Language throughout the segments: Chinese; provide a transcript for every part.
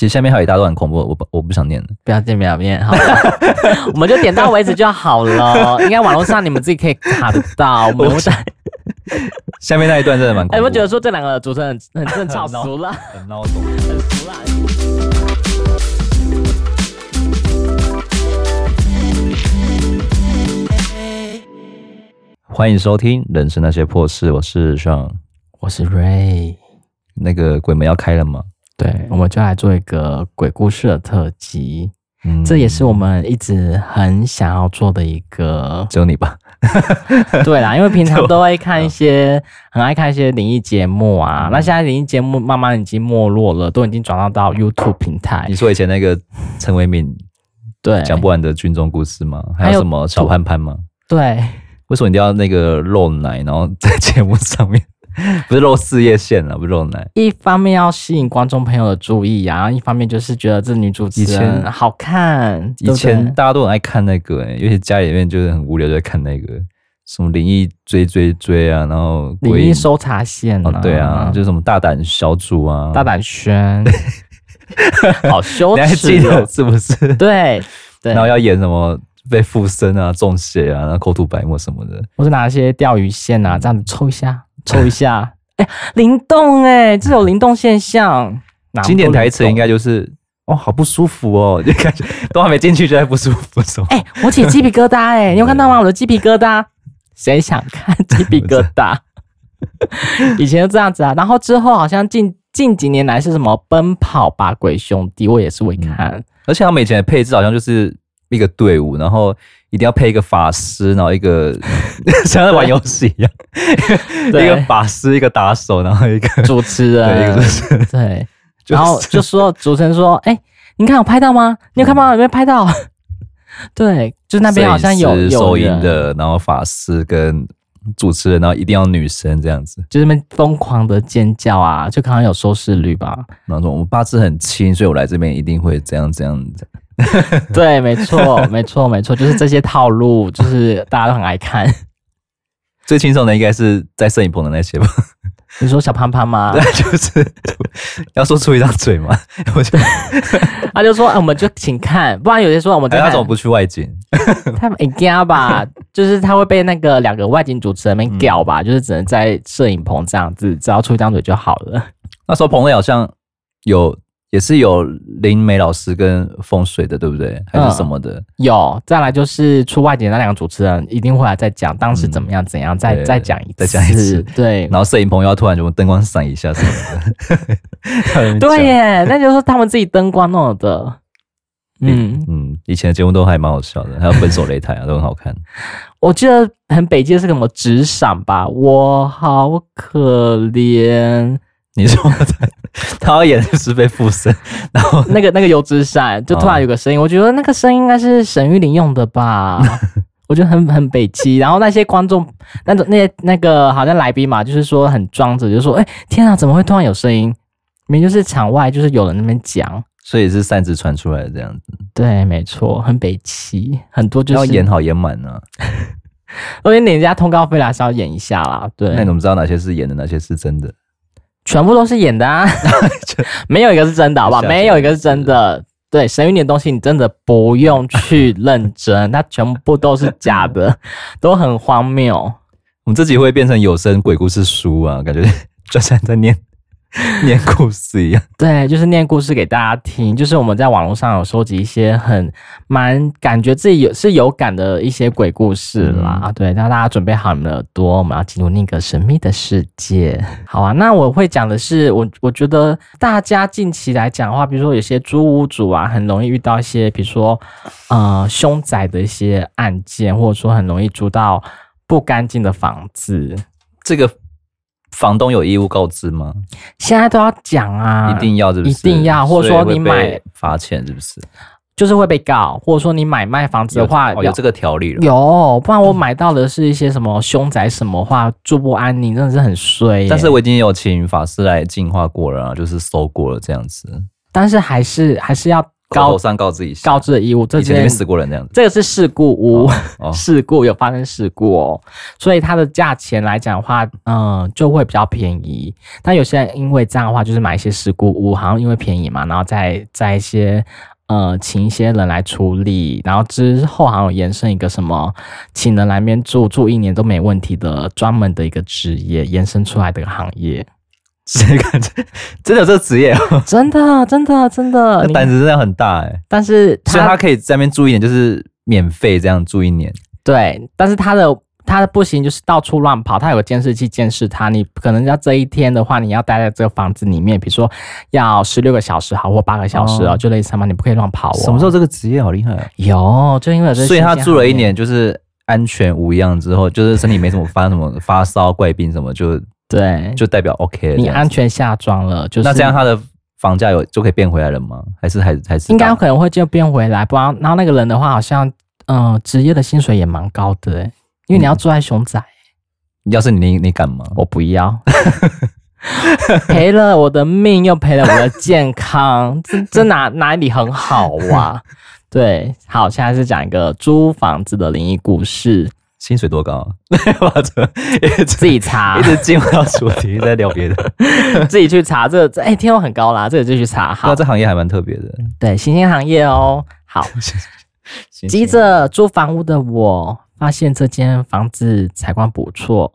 其实下面还有一大段很恐怖，我不我不想念了，不要见不要念，好，我们就点到为止就好了。应该网络上你们自己可以查得到。我们 在下面那一段真的蛮恐怖。哎，我觉得说这两个主持人很很正常，熟了，很孬种，很熟了。欢迎收听《人生那些破事》，我是 Sean，我是 Ray。那个鬼门要开了吗？对，我们就来做一个鬼故事的特辑，嗯，这也是我们一直很想要做的一个。只有你吧？对啦，因为平常都会看一些，很爱看一些灵异节目啊。嗯、那现在灵异节目慢慢已经没落了，都已经转到到 YouTube 平台。你说以前那个陈伟敏，对，讲不完的军中故事吗？还有什么小潘潘吗？对，为什么一定要那个露奶，然后在节目上面？不是露事业线了，不是露奶。一方面要吸引观众朋友的注意呀、啊，一方面就是觉得这女主持人好看。以前大家都很爱看那个、欸，尤其家里面就是很无聊，就在看那个什么灵异追追追啊，然后灵异搜查线啊、哦，对啊，就是什么大胆小组啊，大胆宣，好羞耻、喔，你还记得是不是？对对，然后要演什么被附身啊、中邪啊、然后口吐白沫什么的，或是拿一些钓鱼线啊，这样子抽一下。抽一下，哎、欸，灵动哎、欸，这有灵动现象。经典台词应该就是哦，好不舒服哦，就感觉都还没进去就在不舒服什么。哎、欸，我起鸡皮疙瘩哎、欸，你有看到吗？我的鸡皮疙瘩，谁想看鸡皮疙瘩？以前就这样子啊，然后之后好像近近几年来是什么奔跑吧鬼兄弟，我也是会看、嗯，而且他们以前的配置好像就是一个队伍，然后。一定要配一个法师，然后一个 像在玩游戏一样，一个法师，一个打手，然后一个 主持人，对，一个主持人对，然后就说主持人说：“哎、欸，你看有拍到吗？你有看吗？有没有拍到？”对，就那边好像有有收音的，然后法师跟主持人，然后一定要女生这样子，就那边疯狂的尖叫啊，就刚刚有收视率吧。然后说我们八字很轻，所以我来这边一定会这样这样子。对，没错，没错，没错，就是这些套路，就是大家都很爱看。最轻松的应该是在摄影棚的那些吧？你说小潘潘吗？对，就是要说出一张嘴吗？我就他就说，我们就请看，不然有些说我们他怎么不去外景？他们应该吧，就是他会被那个两个外景主持人们屌吧，就是只能在摄影棚这样子，只要出一张嘴就好了。那时候棚内好像有。也是有灵媒老师跟风水的，对不对？还是什么的？嗯、有，再来就是出外景那两个主持人一定会来再讲当时怎么样怎样，嗯、再再讲一次，再讲一次。对，然后摄影棚要突然就灯光闪一下什么的。对耶，那就是他们自己灯光弄的。嗯嗯，以前的节目都还蛮好笑的，还有分手擂台啊，都很好看。我记得很北京是什么纸闪吧？我好可怜。你说的，他要演的是被附身，然后那个那个油纸伞就突然有个声音，哦、我觉得那个声音应该是沈玉琳用的吧，我觉得很很北七。然后那些观众，那种那些那个好像来宾嘛，就是说很装着，就说：“哎、欸，天啊，怎么会突然有声音？”明明就是场外，就是有人那边讲，所以是擅自传出来的这样子。对，没错，很北七，很多就是要演好演满呢。我给人家通告费还是要演一下啦。对，那你怎么知道哪些是演的，哪些是真的？全部都是演的啊，没有一个是真的，好不好？没有一个是真的。对，神韵点东西，你真的不用去认真，它全部都是假的，都很荒谬。我们自己会变成有声鬼故事书啊，感觉 就像在念。念故事一样，对，就是念故事给大家听。就是我们在网络上有收集一些很蛮感觉自己有是有感的一些鬼故事啦。嗯、对，那大家准备好你们的耳朵，我们要进入那个神秘的世界。好啊，那我会讲的是，我我觉得大家近期来讲的话，比如说有些租屋主啊，很容易遇到一些，比如说呃凶宅的一些案件，或者说很容易租到不干净的房子，这个。房东有义务告知吗？现在都要讲啊，一定要是不是？一定要，或者说你买罚钱是不是？就是会被告，或者说你买卖房子的话有，有这个条例了。有，不然我买到的是一些什么凶宅什么话住不安宁，真的是很衰。但是我已经有请法师来净化过了，就是搜过了这样子。但是还是还是要口头上告知一下，告知的义务。这以前那边死过人这样子，这个是事故屋，哦哦、事故有发生事故哦，所以它的价钱来讲的话，嗯，就会比较便宜。但有些人因为这样的话，就是买一些事故屋，好像因为便宜嘛，然后再再一些呃，请一些人来处理，然后之后好像有延伸一个什么，请人来面住住一年都没问题的专门的一个职业，延伸出来的一个行业。谁感觉真的有这个职业？真的，真的，真的，胆子真的很大哎！但是，所以他可以在那边住一年，就是免费这样住一年。对，但是他的他的不行，就是到处乱跑。他有个监视器监视他，你可能要这一天的话，你要待在这个房子里面，比如说要十六个小时好，或八个小时哦，就类似嘛，你不可以乱跑哦。什么时候这个职业好厉害啊？有，就因为这，所以他住了一年，就是安全无恙之后，就是身体没什么发什么发烧、怪病什么就。对，就代表 OK 了。你安全下庄了，就是那这样他的房价有就可以变回来了吗？还是还还是应该可能会就变回来？不然，然后那个人的话，好像嗯，职业的薪水也蛮高的，欸，因为你要住在熊仔。嗯、要是你你敢吗？我不要，赔了我的命，又赔了我的健康，这这哪哪里很好啊？对，好，现在是讲一个租房子的灵异故事。薪水多高 啊？自己查，一直进入到主题，在聊别的，自己去查。这这哎，听说很高啦，这个就去查。好，这行业还蛮特别的，对，新兴行业哦。好，急着租房屋的我，发现这间房子采光不错，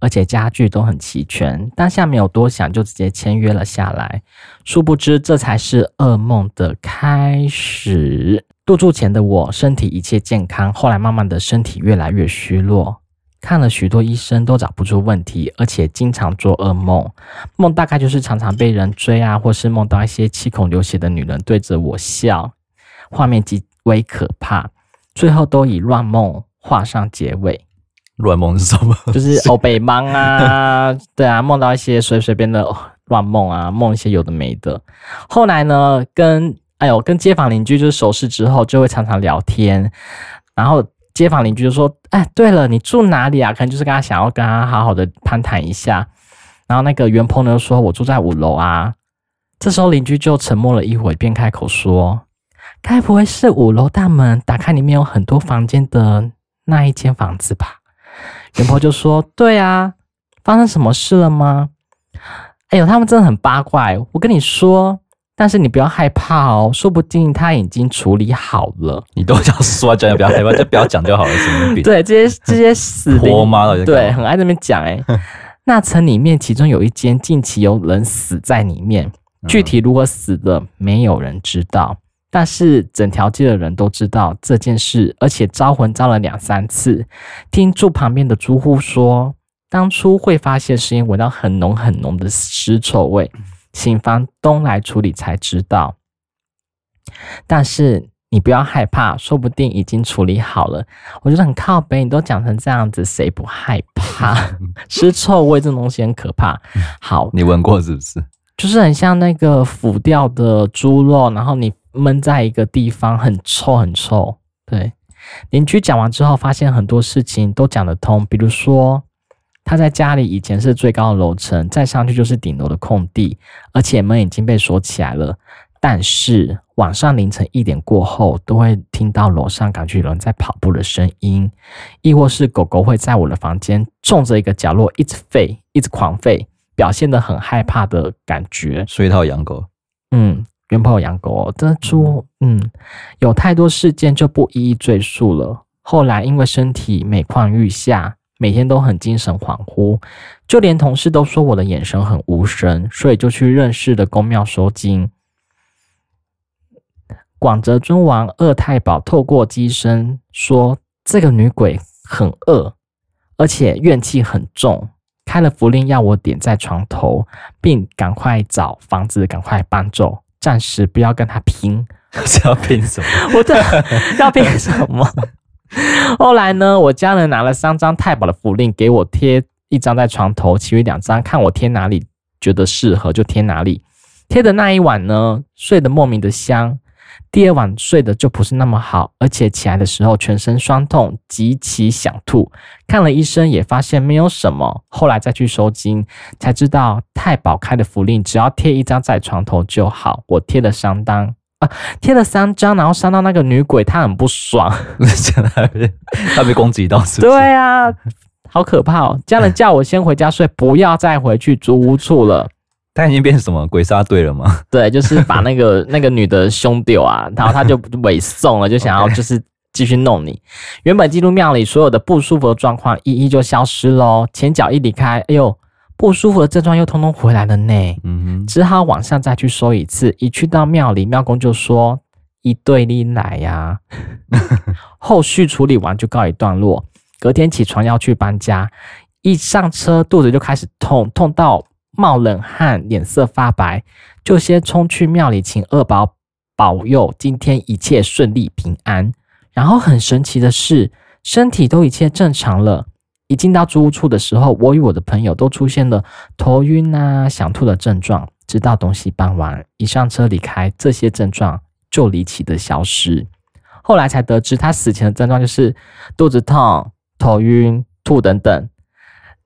而且家具都很齐全，当下没有多想，就直接签约了下来。殊不知，这才是噩梦的开始。入住前的我，身体一切健康，后来慢慢的身体越来越虚弱，看了许多医生都找不出问题，而且经常做噩梦，梦大概就是常常被人追啊，或是梦到一些七孔流血的女人对着我笑，画面极为可怕，最后都以乱梦画上结尾。乱梦是什么？就是欧北梦啊，对啊，梦到一些随随便的乱梦啊，梦一些有的没的。后来呢，跟哎呦，跟街坊邻居就是熟识之后，就会常常聊天。然后街坊邻居就说：“哎，对了，你住哪里啊？”可能就是跟他想要跟他好好的攀谈一下。然后那个原 PO 呢说：“我住在五楼啊。”这时候邻居就沉默了一会，便开口说：“该不会是五楼大门打开，里面有很多房间的那一间房子吧？”原 PO 就说：“对啊，发生什么事了吗？”哎呦，他们真的很八卦。我跟你说。但是你不要害怕哦，说不定他已经处理好了。你都想说，真的不要害怕，就不要讲就好了。对，这些这些死婆妈对，很爱这边讲哎。那层里面，其中有一间近期有人死在里面，具体如何死的，没有人知道。但是整条街的人都知道这件事，而且招魂招了两三次。听住旁边的租户说，当初会发现是因为闻到很浓很浓的尸臭味。请房东来处理才知道，但是你不要害怕，说不定已经处理好了。我觉得很靠北，你都讲成这样子，谁不害怕？尸 臭味这种东西很可怕。好，你闻过是不是？就是很像那个腐掉的猪肉，然后你闷在一个地方，很臭很臭。对，邻居讲完之后，发现很多事情都讲得通，比如说。他在家里以前是最高的楼层，再上去就是顶楼的空地，而且门已经被锁起来了。但是晚上凌晨一点过后，都会听到楼上感觉有人在跑步的声音，亦或是狗狗会在我的房间冲着一个角落一直吠，一直狂吠，表现得很害怕的感觉。所以他有养狗？嗯，原有养狗哦。这猪，嗯，有太多事件就不一一赘述了。后来因为身体每况愈下。每天都很精神恍惚，就连同事都说我的眼神很无神，所以就去认识的宫庙收经。广泽尊王二太保透过机身说，这个女鬼很恶，而且怨气很重，开了符令要我点在床头，并赶快找房子，赶快搬走，暂时不要跟她拼。是要拼什么？我的 要拼什么？后来呢，我家人拿了三张太保的符令给我贴一张在床头，其余两张看我贴哪里觉得适合就贴哪里。贴的那一晚呢，睡得莫名的香；第二晚睡得就不是那么好，而且起来的时候全身酸痛，极其想吐。看了医生也发现没有什么，后来再去收惊，才知道太保开的符令只要贴一张在床头就好。我贴了相当啊，贴了三张，然后伤到那个女鬼，她很不爽，她被攻击到是不是？对啊，好可怕哦！家人叫我先回家睡，不要再回去租屋处了。他已经变成什么鬼杀队了吗？对，就是把那个那个女的凶丢啊，然后他就尾送了，就想要就是继续弄你。原本进入庙里所有的不舒服的状况一一就消失喽，前脚一离开，哎呦。不舒服的症状又通通回来了呢，只好晚上再去收一次。一去到庙里，庙公就说：“一对你来呀。”后续处理完就告一段落。隔天起床要去搬家，一上车肚子就开始痛，痛到冒冷汗，脸色发白，就先冲去庙里请二宝保佑今天一切顺利平安。然后很神奇的是，身体都一切正常了。一进到租屋处的时候，我与我的朋友都出现了头晕啊、想吐的症状。直到东西搬完，一上车离开，这些症状就离奇的消失。后来才得知，他死前的症状就是肚子痛、头晕、吐等等。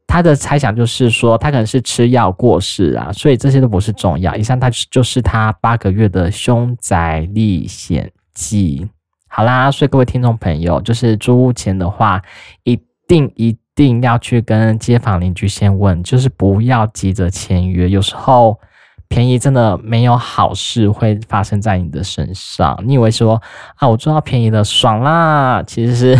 他的猜想就是说，他可能是吃药过世啊，所以这些都不是重要。以上他就是他八个月的凶宅历险记。好啦，所以各位听众朋友，就是租屋前的话，一定一。一定要去跟街坊邻居先问，就是不要急着签约。有时候便宜真的没有好事会发生在你的身上。你以为说啊，我做到便宜了，爽啦，其实是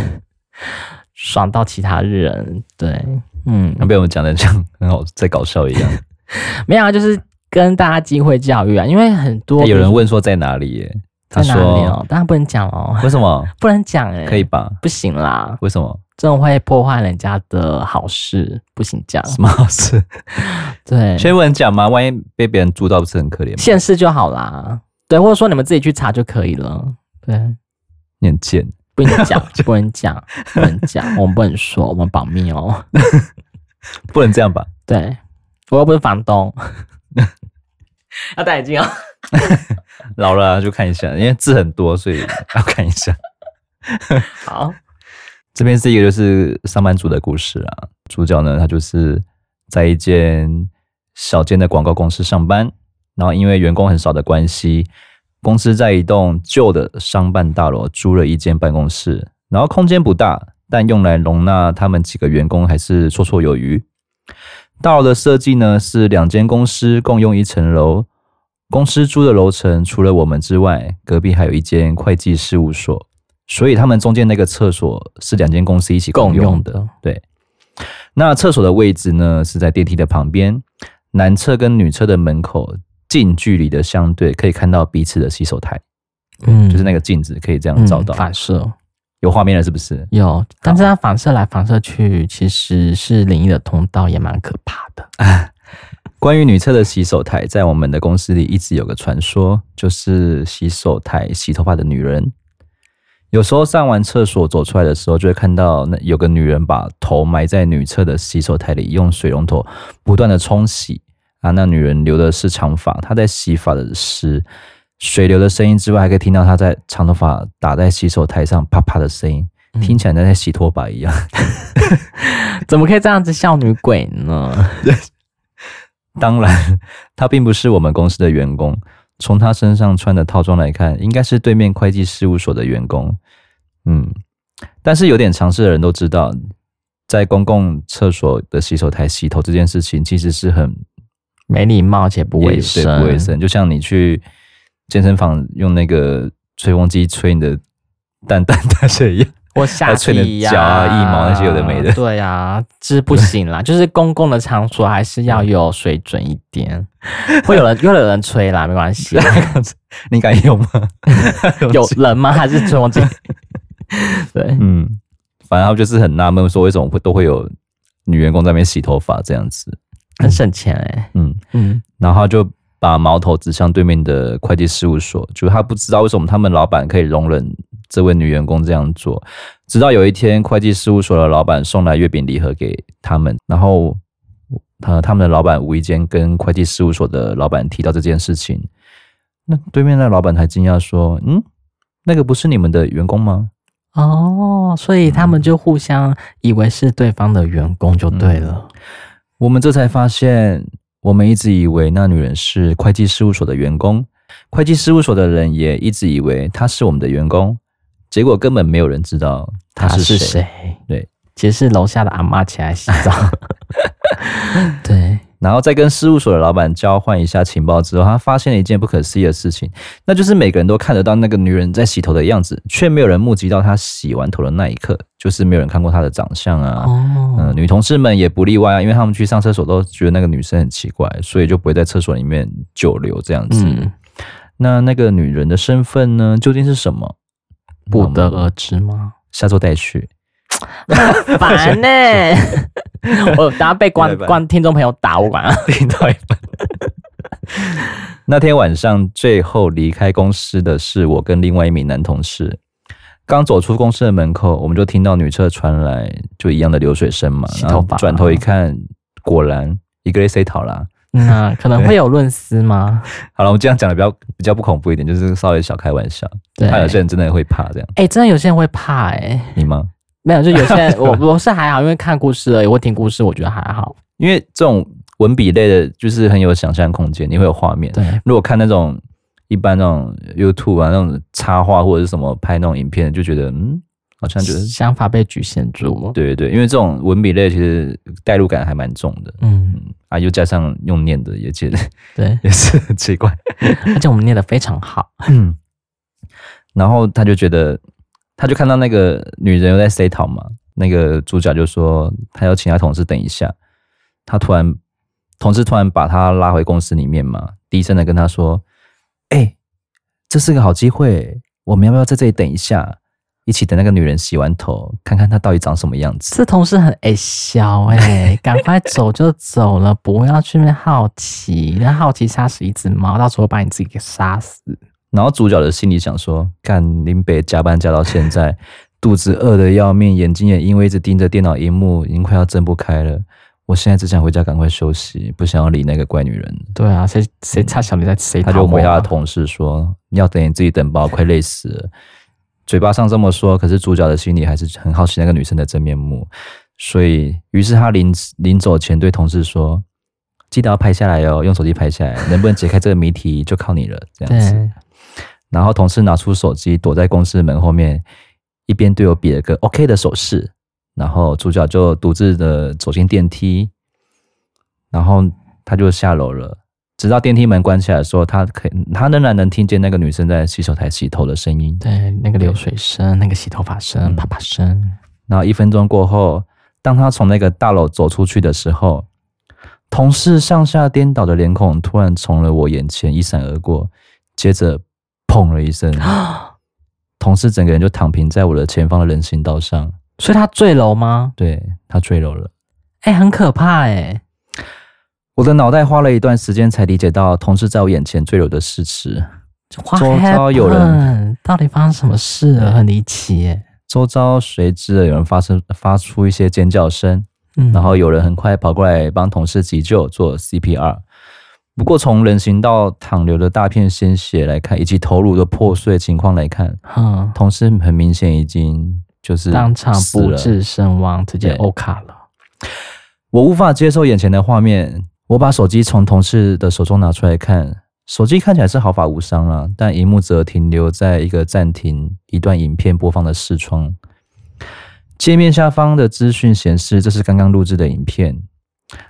爽到其他人。对，嗯，被我们讲的这样很好，在搞笑一样。没有啊，就是跟大家机会教育啊，因为很多有人问说在哪里耶？在哪里哦？当然不能讲哦。为什么 不能讲？哎，可以吧？不行啦。为什么？这种会破坏人家的好事，不行讲。什么好事？对，所以不能讲吗？万一被别人住到，不是很可怜吗？现世就好啦。对，或者说你们自己去查就可以了。对，你很贱，不能讲，不能讲，不能讲，我们不能说，我们保密哦。不能这样吧？对，我又不是房东，要戴眼镜哦。老了就看一下，因为字很多，所以要看一下。好。这边是一个就是上班族的故事啊，主角呢，他就是在一间小间的广告公司上班，然后因为员工很少的关系，公司在一栋旧的商办大楼租了一间办公室，然后空间不大，但用来容纳他们几个员工还是绰绰有余。大楼的设计呢，是两间公司共用一层楼，公司租的楼层除了我们之外，隔壁还有一间会计事务所。所以他们中间那个厕所是两间公司一起共用的。用的。对，那厕所的位置呢，是在电梯的旁边，男厕跟女厕的门口近距离的相对，可以看到彼此的洗手台。嗯，就是那个镜子可以这样照到、嗯、反射，有画面了是不是？有，但是它反射来反射去，其实是灵异的通道，也蛮可怕的。关于女厕的洗手台，在我们的公司里一直有个传说，就是洗手台洗头发的女人。有时候上完厕所走出来的时候，就会看到那有个女人把头埋在女厕的洗手台里，用水龙头不断的冲洗啊。那女人留的是长发，她在洗发的是水流的声音之外，还可以听到她在长头发打在洗手台上啪啪的声音，听起来像在洗拖把一样。怎么可以这样子笑女鬼呢？当然，他并不是我们公司的员工。从他身上穿的套装来看，应该是对面会计事务所的员工。嗯，但是有点常识的人都知道，在公共厕所的洗手台洗头这件事情，其实是很没礼貌且不卫生，不卫生。就像你去健身房用那个吹风机吹你的蛋蛋 大水一样。我下体呀，脚啊、腋毛那些有的没的，对呀、啊，这不行啦。就是公共的场所还是要有水准一点。会有人，又有人吹啦，没关系。你敢用吗？有人吗？还是吹风机？对，嗯，反正他们就是很纳闷，说为什么会都会有女员工在那边洗头发这样子，很省钱哎、欸。嗯嗯，然后他就把矛头指向对面的会计事务所，就他不知道为什么他们老板可以容忍。这位女员工这样做，直到有一天，会计事务所的老板送来月饼礼盒给他们，然后他他们的老板无意间跟会计事务所的老板提到这件事情，那对面的老板还惊讶说：“嗯，那个不是你们的员工吗？”哦，所以他们就互相以为是对方的员工就对了。嗯，我们这才发现，我们一直以为那女人是会计事务所的员工。会计事务所的人也一直以为她是我们的员工，结果根本没有人知道他是谁。对，其实是楼下的阿嬷起来洗澡。对。然后再跟事务所的老板交换一下情报之后，他发现了一件不可思议的事情，那就是每个人都看得到那个女人在洗头的样子，却没有人目击到她洗完头的那一刻，就是没有人看过她的长相啊。嗯、呃，女同事们也不例外啊，因为他们去上厕所都觉得那个女生很奇怪，所以就不会在厕所里面久留这样子。嗯、那那个女人的身份呢，究竟是什么？不得而知吗？下周带去。烦呢、欸！我等下被观观听众朋友打我管啊！听到一半。那天晚上最后离开公司的是我跟另外一名男同事。刚走出公司的门口，我们就听到女厕传来就一样的流水声嘛。然后转头一看，果然一个人洗头啦。那 可能会有论丝吗？好了，我们这样讲的比较比较不恐怖一点，就是稍微小开玩笑。对，怕有些人真的会怕这样。哎、欸，真的有些人会怕哎、欸。你吗？没有，就有些人我 我是还好，因为看故事而已，我听故事我觉得还好。因为这种文笔类的，就是很有想象空间，你会有画面。对，如果看那种一般那种 YouTube 啊，那种插画或者是什么拍那种影片，就觉得嗯，好像觉得想法被局限住。对对对，因为这种文笔类其实代入感还蛮重的。嗯啊，又加上用念的，也觉得对，也是很奇怪。而且我们念的非常好。嗯，然后他就觉得。他就看到那个女人又在随讨嘛，那个主角就说他要请他同事等一下。他突然，同事突然把他拉回公司里面嘛，低声的跟他说：“哎、欸，这是个好机会，我们要不要在这里等一下，一起等那个女人洗完头，看看她到底长什么样子？”这同事很哎笑哎，赶快走就走了，不要去那好奇，那好奇杀死一只猫，到时候把你自己给杀死。然后主角的心里想说：“干林北加班加到现在，肚子饿的要命，眼睛也因为一直盯着电脑荧幕，已经快要睁不开了。我现在只想回家赶快休息，不想要理那个怪女人。”对啊，谁谁差小你在谁？他就回他的同事说：“你要等你自己等吧，快累死了。”嘴巴上这么说，可是主角的心里还是很好奇那个女生的真面目。所以，于是他临临走前对同事说：“记得要拍下来哦，用手机拍下来，能不能解开这个谜题就靠你了。”这样子。然后同事拿出手机，躲在公司门后面，一边对我比了个 OK 的手势。然后主角就独自的走进电梯，然后他就下楼了。直到电梯门关起来的时候，他可以，他仍然能听见那个女生在洗手台洗头的声音，对，那个流水声，那个洗头发声，啪啪声。然后一分钟过后，当他从那个大楼走出去的时候，同事上下颠倒的脸孔突然从了我眼前一闪而过，接着。砰了一声，同事整个人就躺平在我的前方的人行道上。所以他坠楼吗？对，他坠楼了。哎、欸，很可怕哎、欸！我的脑袋花了一段时间才理解到，同事在我眼前坠楼的事实。周遭有人，到底发生什么事了？很离奇耶！周遭随之的有人发生发出一些尖叫声，嗯、然后有人很快跑过来帮同事急救做 CPR。不过，从人行道淌流的大片鲜血来看，以及头颅的破碎情况来看，嗯，同事很明显已经就是当场不治身亡，直接欧卡了。我无法接受眼前的画面，我把手机从同事的手中拿出来看，手机看起来是毫发无伤了，但荧幕则停留在一个暂停一段影片播放的视窗。界面下方的资讯显示，这是刚刚录制的影片。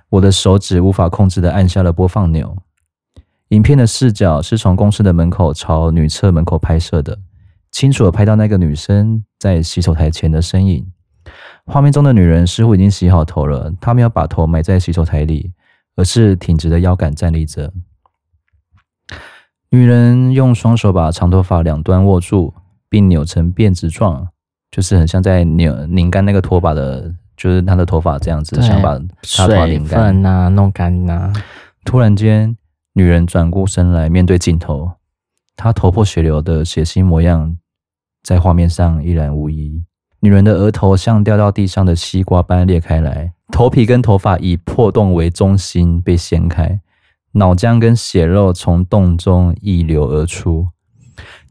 我的手指无法控制的按下了播放钮。影片的视角是从公司的门口朝女厕门口拍摄的，清楚的拍到那个女生在洗手台前的身影。画面中的女人似乎已经洗好头了，她没有把头埋在洗手台里，而是挺直的腰杆站立着。女人用双手把长头发两端握住，并扭成辫子状，就是很像在扭拧干那个拖把的。就是她的头发这样子，想把她头拧干呐，弄干呐。突然间，女人转过身来，面对镜头，她头破血流的血腥模样在画面上一览无遗。女人的额头像掉到地上的西瓜般裂开来，头皮跟头发以破洞为中心被掀开，脑浆跟血肉从洞中溢流而出。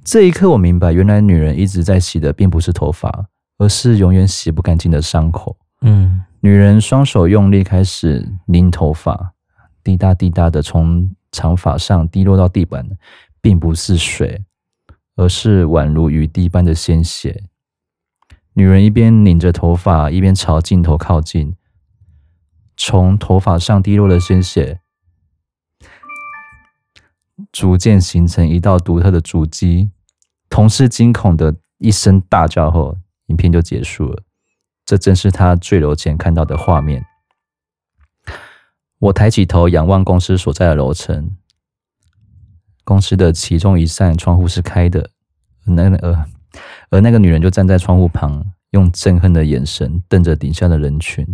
这一刻，我明白，原来女人一直在洗的并不是头发，而是永远洗不干净的伤口。嗯，女人双手用力开始拧头发，滴答滴答的从长发上滴落到地板，并不是水，而是宛如雨滴般的鲜血。女人一边拧着头发，一边朝镜头靠近，从头发上滴落的鲜血，逐渐形成一道独特的足迹。同事惊恐的一声大叫后，影片就结束了。这正是他坠楼前看到的画面。我抬起头仰望公司所在的楼层，公司的其中一扇窗户是开的，那呃，而那个女人就站在窗户旁，用憎恨的眼神瞪着底下的人群。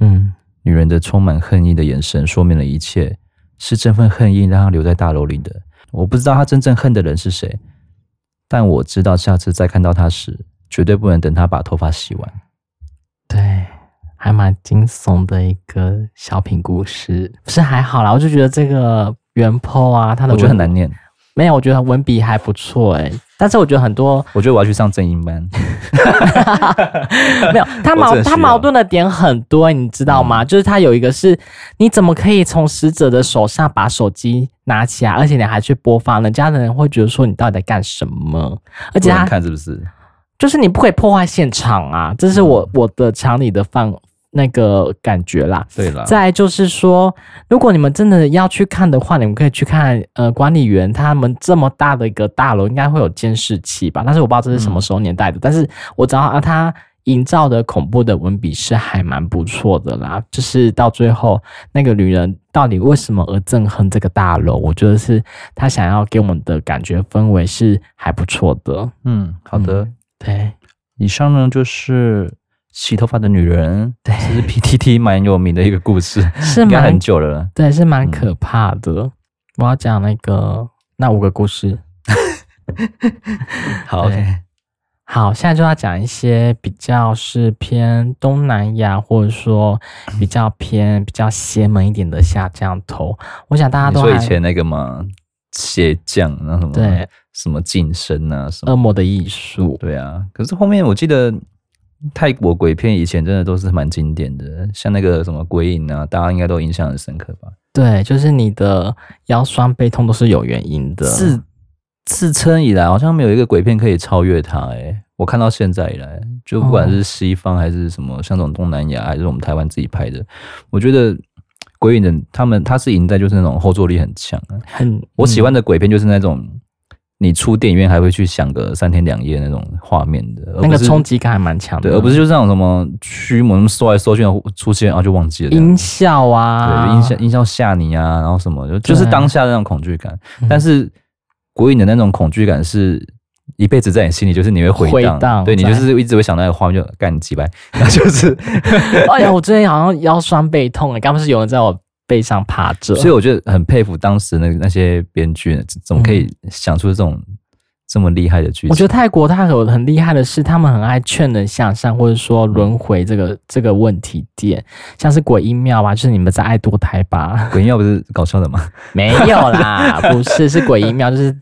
嗯，女人的充满恨意的眼神说明了一切，是这份恨意让她留在大楼里的。我不知道她真正恨的人是谁，但我知道下次再看到她时，绝对不能等她把头发洗完。对。还蛮惊悚的一个小品故事，不是还好啦，我就觉得这个原 po 啊，他的我觉得很难念，没有，我觉得文笔还不错哎，但是我觉得很多，我觉得我要去上正音班，没有，他矛他矛盾的点很多，你知道吗？嗯、就是他有一个是，你怎么可以从死者的手上把手机拿起来，而且你还去播放，人家的人会觉得说你到底在干什么？而且他看是不是？就是你不可以破坏现场啊，这是我、嗯、我的常理的范。那个感觉啦，对了，再就是说，如果你们真的要去看的话，你们可以去看呃，管理员他们这么大的一个大楼，应该会有监视器吧？但是我不知道这是什么时候年代的，嗯、但是我知道啊，他营造的恐怖的文笔是还蛮不错的啦。就是到最后，那个女人到底为什么而憎恨这个大楼？我觉得是她想要给我们的感觉氛围是还不错的。嗯，好的，嗯、对，以上呢就是。洗头发的女人，对，这是 PTT 蛮有名的一个故事，是蛮很久了。对，是蛮可怕的。嗯、我要讲那个那五个故事。好，OK，好，现在就要讲一些比较是偏东南亚，或者说比较偏比较邪门一点的下降头。我想大家都说以前那个嘛，鞋匠那什么对什么晋升啊，什么恶魔的艺术，对啊。可是后面我记得。泰国鬼片以前真的都是蛮经典的，像那个什么鬼影啊，大家应该都印象很深刻吧？对，就是你的腰酸背痛都是有原因的。自自称以来，好像没有一个鬼片可以超越它。诶，我看到现在以来，就不管是西方还是什么，像这种东南亚还是我们台湾自己拍的，我觉得鬼影的他们他是赢在就是那种后坐力很强。很，我喜欢的鬼片就是那种。你出电影院还会去想个三天两夜那种画面的，那个冲击感还蛮强的，对，而不是就是那种什么驱魔、搜来搜去出现，然后就忘记了音效啊，对，音效音效吓你啊，然后什么就就是当下那种恐惧感。但是鬼影的那种恐惧感是一辈子在你心里，就是你会回荡，对，你就是一直会想到那个画面就干你几百，然 后就是，哎呀，我最近好像腰酸背痛，刚不是有人在我。背上爬着，所以我觉得很佩服当时那那些编剧，怎么可以想出这种这么厉害的剧情？我觉得泰国它有很厉害的是，他们很爱劝人向善，或者说轮回这个这个问题点，像是鬼阴庙吧，就是你们在爱堕胎吧？鬼阴庙不是搞笑的吗？没有啦，不是，是鬼阴庙，就是。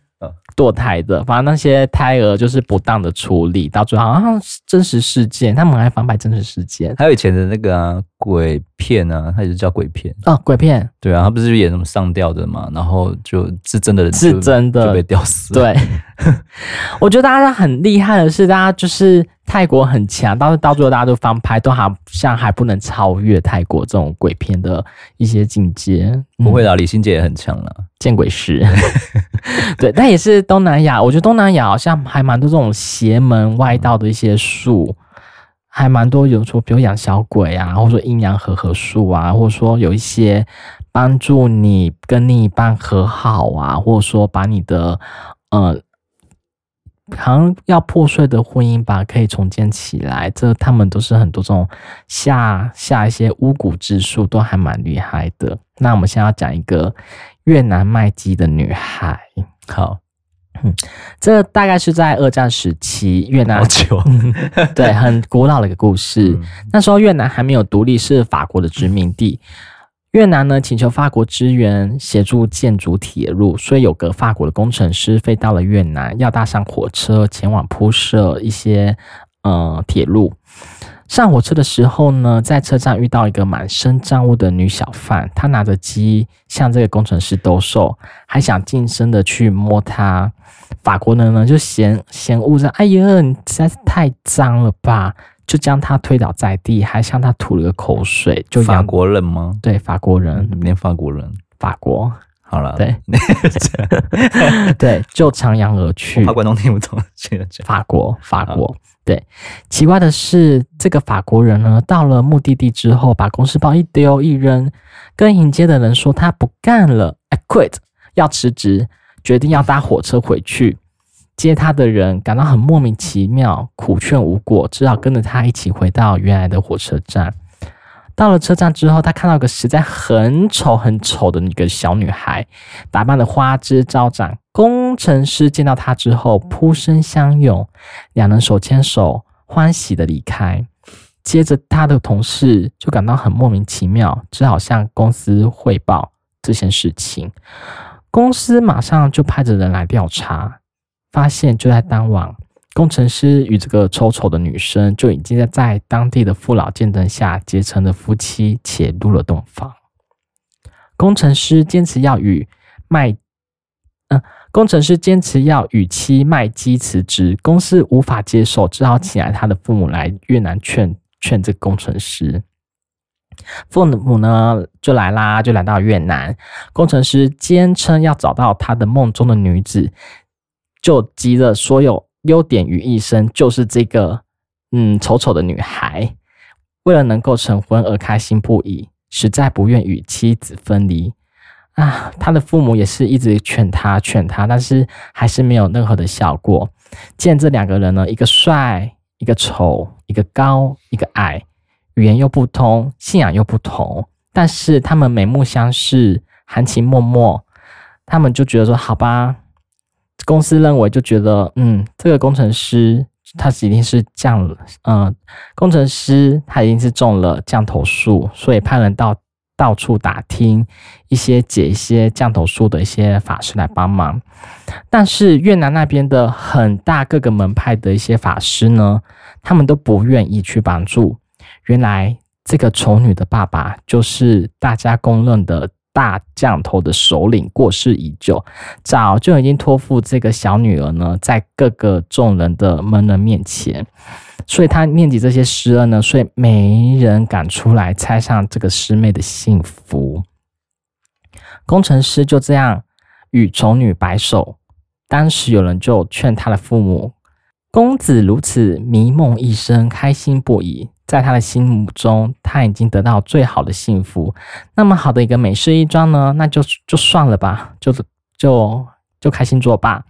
堕胎的，反正那些胎儿就是不当的处理，到最后好像真实事件，他们还翻拍真实事件。还有以前的那个、啊、鬼片啊，它也是叫鬼片哦，鬼片。对啊，他不是演什么上吊的嘛，然后就是真的人是真的就被吊死。对，我觉得大家很厉害的是，大家就是。泰国很强，但是到最后大家都翻拍，都好像还不能超越泰国这种鬼片的一些境界。不会啦，李心洁也很强了，见鬼师。对，但也是东南亚，我觉得东南亚好像还蛮多这种邪门外道的一些术，还蛮多，有说比如养小鬼啊，或者说阴阳和合术啊，或者说有一些帮助你跟另一半和好啊，或者说把你的呃。好像要破碎的婚姻吧，可以重建起来。这他们都是很多这种下下一些巫蛊之术，都还蛮厉害的。那我们现在要讲一个越南卖鸡的女孩。好，嗯，这大概是在二战时期越南，好久，对，很古老的一个故事。嗯、那时候越南还没有独立，是法国的殖民地。越南呢，请求法国支援协助建筑铁路，所以有个法国的工程师飞到了越南，要搭上火车前往铺设一些呃铁路。上火车的时候呢，在车站遇到一个满身脏污的女小贩，她拿着鸡向这个工程师兜售，还想近身的去摸她。法国人呢就嫌嫌恶着，哎呀，你实在是太脏了吧！就将他推倒在地，还向他吐了个口水。就法国人吗？对，法国人，连法国人，法国。好了，对，对，就徜徉而去。听不懂，法国，法国。对，奇怪的是，这个法国人呢，到了目的地之后，把公事包一丢一扔，跟迎接的人说他不干了，I quit，要辞职，决定要搭火车回去。接他的人感到很莫名其妙，苦劝无果，只好跟着他一起回到原来的火车站。到了车站之后，他看到一个实在很丑、很丑的一个小女孩，打扮的花枝招展。工程师见到她之后，扑身相拥，两人手牵手，欢喜的离开。接着，他的同事就感到很莫名其妙，只好向公司汇报这件事情。公司马上就派着人来调查，发现就在当晚。工程师与这个丑丑的女生就已经在在当地的父老见证下结成了夫妻，且入了洞房。工程师坚持要与麦，嗯、工程师坚持要与妻麦基辞职，公司无法接受，只好请来他的父母来越南劝劝这工程师。父母呢就来啦，就来到越南。工程师坚称要找到他的梦中的女子，就集了所有。优点于一身，就是这个嗯丑丑的女孩，为了能够成婚而开心不已，实在不愿与妻子分离啊。他的父母也是一直劝他劝他，但是还是没有任何的效果。见这两个人呢，一个帅，一个丑，一个高，一个矮，语言又不通，信仰又不同，但是他们眉目相视，含情脉脉，他们就觉得说好吧。公司认为就觉得，嗯，这个工程师他一定是降了，嗯，工程师他一定是中了降头术，所以派人到到处打听一些解一些降头术的一些法师来帮忙。但是越南那边的很大各个门派的一些法师呢，他们都不愿意去帮助。原来这个丑女的爸爸就是大家公认的。大降头的首领过世已久，早就已经托付这个小女儿呢，在各个众人的门人面前，所以他念及这些师恩呢，所以没人敢出来拆上这个师妹的幸福。工程师就这样与丑女白首，当时有人就劝他的父母：公子如此迷梦一生，开心不已。在他的心目中，他已经得到最好的幸福。那么好的一个美事一桩呢，那就就算了吧，就就就开心作罢。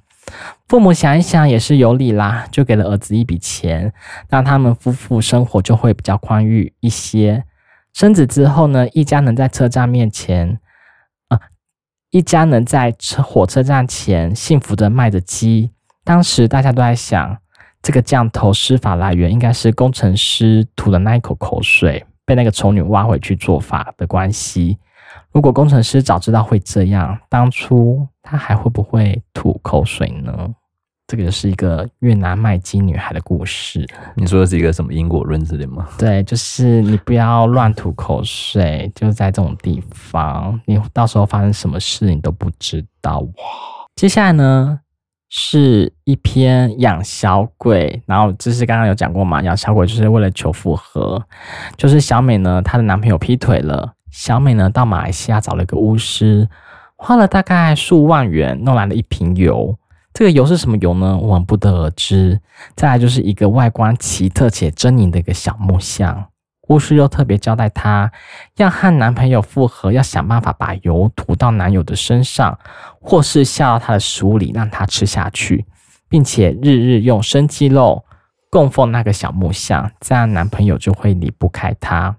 父母想一想也是有理啦，就给了儿子一笔钱，让他们夫妇生活就会比较宽裕一些。生子之后呢，一家能在车站面前，啊，一家能在车火车站前幸福的卖着鸡。当时大家都在想。这个降头施法来源应该是工程师吐的那一口口水被那个丑女挖回去做法的关系。如果工程师早知道会这样，当初他还会不会吐口水呢？这个就是一个越南卖鸡女孩的故事。你说的是一个什么因果论之类吗？对，就是你不要乱吐口水，就是在这种地方，你到时候发生什么事你都不知道。哇，接下来呢？是一篇养小鬼，然后这是刚刚有讲过嘛？养小鬼就是为了求复合，就是小美呢，她的男朋友劈腿了，小美呢到马来西亚找了一个巫师，花了大概数万元弄来了一瓶油，这个油是什么油呢？我们不得而知。再来就是一个外观奇特且狰狞的一个小木像。巫师又特别交代她，要和男朋友复合，要想办法把油涂到男友的身上，或是下到他的食物里让他吃下去，并且日日用生鸡肉供奉那个小木像，这样男朋友就会离不开她。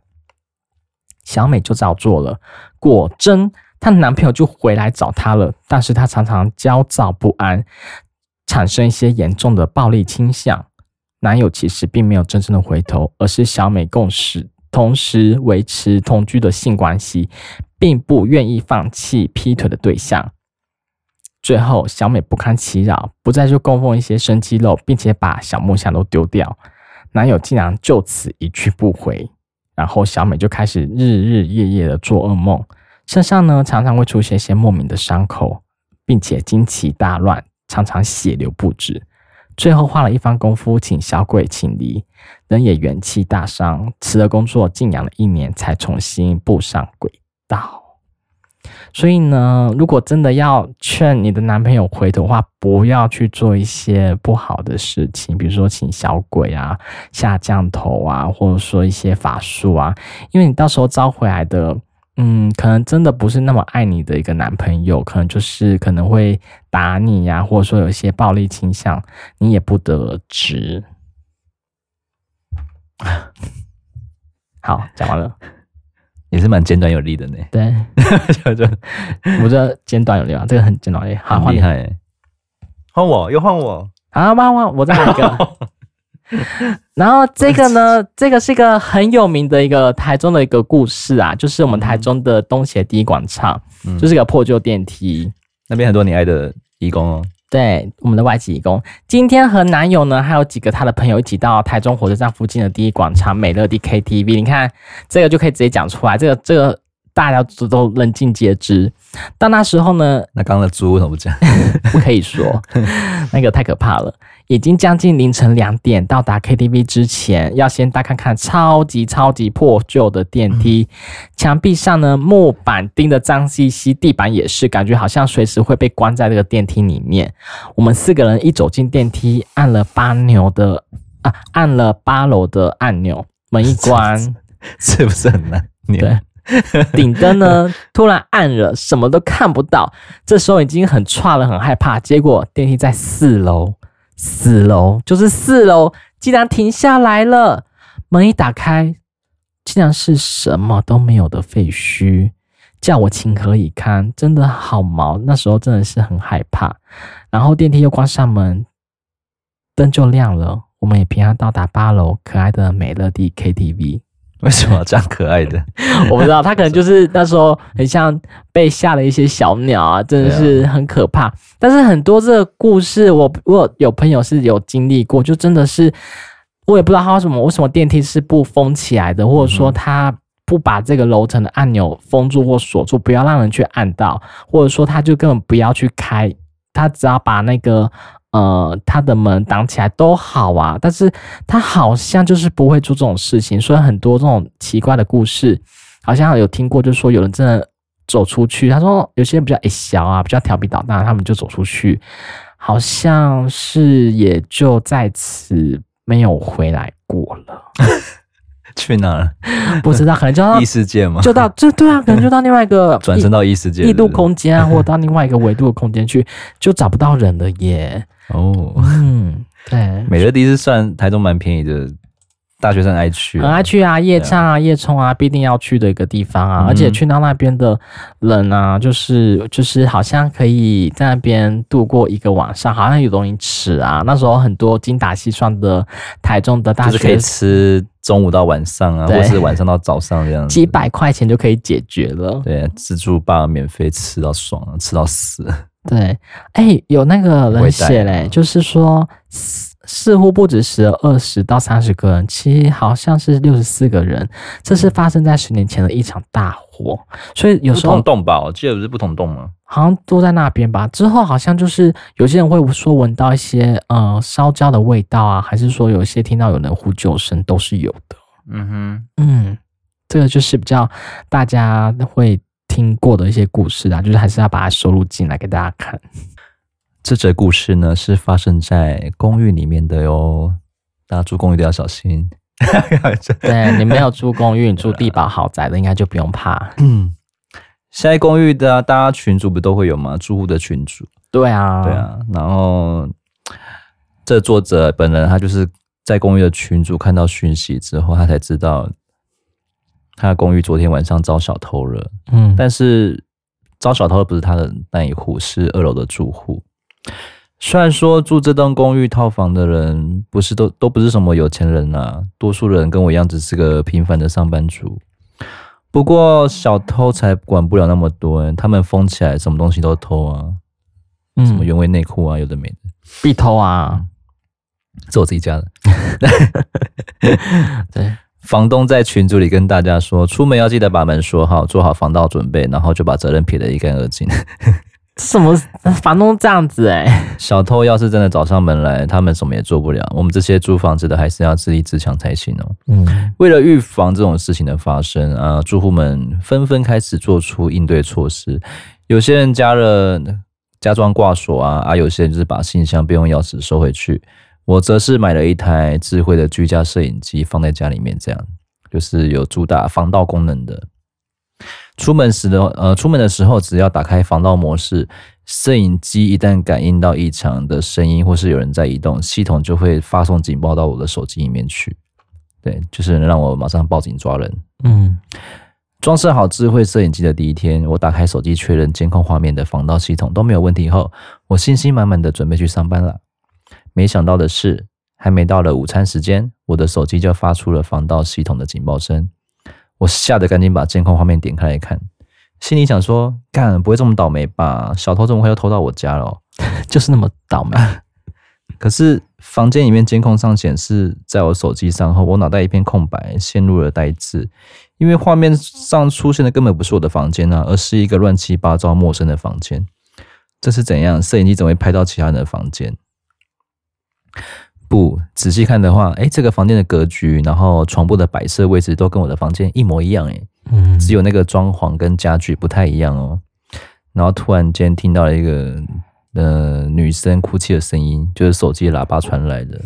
小美就照做了，果真她男朋友就回来找她了，但是她常常焦躁不安，产生一些严重的暴力倾向。男友其实并没有真正的回头，而是小美共识，同时维持同居的性关系，并不愿意放弃劈腿的对象。最后，小美不堪其扰，不再去供奉一些生鸡肉，并且把小木像都丢掉。男友竟然就此一去不回，然后小美就开始日日夜夜的做噩梦，身上呢常常会出现一些莫名的伤口，并且经期大乱，常常血流不止。最后花了一番功夫，请小鬼请离，人也元气大伤，辞了工作，静养了一年，才重新步上轨道。所以呢，如果真的要劝你的男朋友回头的话，不要去做一些不好的事情，比如说请小鬼啊、下降头啊，或者说一些法术啊，因为你到时候招回来的，嗯，可能真的不是那么爱你的一个男朋友，可能就是可能会打你呀、啊，或者说有一些暴力倾向，你也不得而知。好，讲完了。也是蛮简短有力的呢。对，就就我这简短有力啊，这个很简短有力，好厉害。换我，又换我，好，换换，我再来一个。然后这个呢，这个是一个很有名的一个台中的一个故事啊，就是我们台中的东协第一广场，嗯、就是一个破旧电梯，那边很多你爱的义工哦。对，我们的外籍义工，今天和男友呢，还有几个他的朋友一起到台中火车站附近的第一广场美乐蒂 KTV。你看，这个就可以直接讲出来，这个这个大家都都人尽皆知。到那时候呢，那刚刚的猪为什么不讲？不可以说，那个太可怕了。已经将近凌晨两点，到达 KTV 之前，要先大看看超级超级破旧的电梯，墙壁上呢木板钉的脏兮兮，地板也是，感觉好像随时会被关在这个电梯里面。我们四个人一走进电梯，按了八牛的啊，按了八楼的按钮，门一关，是不是很难？对，顶灯呢突然暗了，什么都看不到。这时候已经很差了，很害怕。结果电梯在四楼。四楼就是四楼，竟然停下来了。门一打开，竟然是什么都没有的废墟，叫我情何以堪？真的好毛，那时候真的是很害怕。然后电梯又关上门，灯就亮了，我们也平安到达八楼可爱的美乐蒂 KTV。为什么这样可爱的？我不知道，他可能就是那时候很像被吓了一些小鸟啊，真的是很可怕。啊、但是很多这个故事，我我有朋友是有经历过，就真的是我也不知道他为什么为什么电梯是不封起来的，或者说他不把这个楼层的按钮封住或锁住，不要让人去按到，或者说他就根本不要去开，他只要把那个。呃，他的门挡起来都好啊，但是他好像就是不会做这种事情，所以很多这种奇怪的故事，好像有听过，就是说有人真的走出去，他说有些人比较矮小啊，比较调皮捣蛋，他们就走出去，好像是也就在此没有回来过了。去哪了？不知道，可能就到 异世界嘛？就到这对啊，可能就到另外一个转身到异世界、异度空间啊，或者到另外一个维度的空间去，就找不到人了耶。哦，嗯，对，美乐蒂是算台中蛮便宜的。大学生爱去，很爱去啊，夜唱啊，夜冲啊，必定要去的一个地方啊。嗯、而且去到那边的人啊，就是就是好像可以在那边度过一个晚上，好像有东西吃啊。那时候很多精打细算的台中的大学生就是可以吃中午到晚上啊，或是晚上到早上这样子，几百块钱就可以解决了。对，自助吧免费吃到爽，吃到死。对，哎、欸，有那个人写嘞，就是说。似乎不止十二十到三十个人，其实好像是六十四个人。这是发生在十年前的一场大火，所以有时候不同栋吧，我记得不是不同栋吗？好像都在那边吧。之后好像就是有些人会说闻到一些呃烧焦的味道啊，还是说有些听到有人呼救声，都是有的。嗯哼，嗯，这个就是比较大家会听过的一些故事啊，就是还是要把它收录进来给大家看。这则故事呢，是发生在公寓里面的哟，大家住公寓都要小心。对，你没有住公寓，你住地堡豪宅的，应该就不用怕。嗯，现在公寓的、啊、大家群主不都会有吗？住户的群主。对啊，对啊。然后，这作者本人他就是在公寓的群主看到讯息之后，他才知道他的公寓昨天晚上遭小偷了。嗯，但是遭小偷的不是他的那一户，是二楼的住户。虽然说住这栋公寓套房的人不是都都不是什么有钱人啊，多数人跟我一样只是个平凡的上班族。不过小偷才管不了那么多，他们疯起来什么东西都偷啊，什么原味内裤啊，有的没的，必偷啊。是我自己家的。对，房东在群组里跟大家说，出门要记得把门锁好，做好防盗准备，然后就把责任撇得一干二净。什么房东这样子哎、欸？小偷要是真的找上门来，他们什么也做不了。我们这些租房子的还是要自立自强才行哦。嗯，为了预防这种事情的发生啊，住户们纷纷开始做出应对措施。有些人加了加装挂锁啊，啊，有些人就是把信箱备用钥匙收回去。我则是买了一台智慧的居家摄影机放在家里面，这样就是有主打防盗功能的。出门时的呃，出门的时候，只要打开防盗模式，摄影机一旦感应到异常的声音或是有人在移动，系统就会发送警报到我的手机里面去。对，就是能让我马上报警抓人。嗯，装设好智慧摄影机的第一天，我打开手机确认监控画面的防盗系统都没有问题后，我信心满满的准备去上班了。没想到的是，还没到了午餐时间，我的手机就发出了防盗系统的警报声。我吓得赶紧把监控画面点开来看，心里想说：“干，不会这么倒霉吧？小偷怎么会又偷到我家了？就是那么倒霉。”可是房间里面监控上显示，在我手机上后，我脑袋一片空白，陷入了呆滞，因为画面上出现的根本不是我的房间啊，而是一个乱七八糟、陌生的房间。这是怎样？摄影机怎么会拍到其他人的房间？不仔细看的话，哎、欸，这个房间的格局，然后床铺的摆设位置都跟我的房间一模一样，哎，嗯，只有那个装潢跟家具不太一样哦。然后突然间听到了一个呃女生哭泣的声音，就是手机喇叭传来的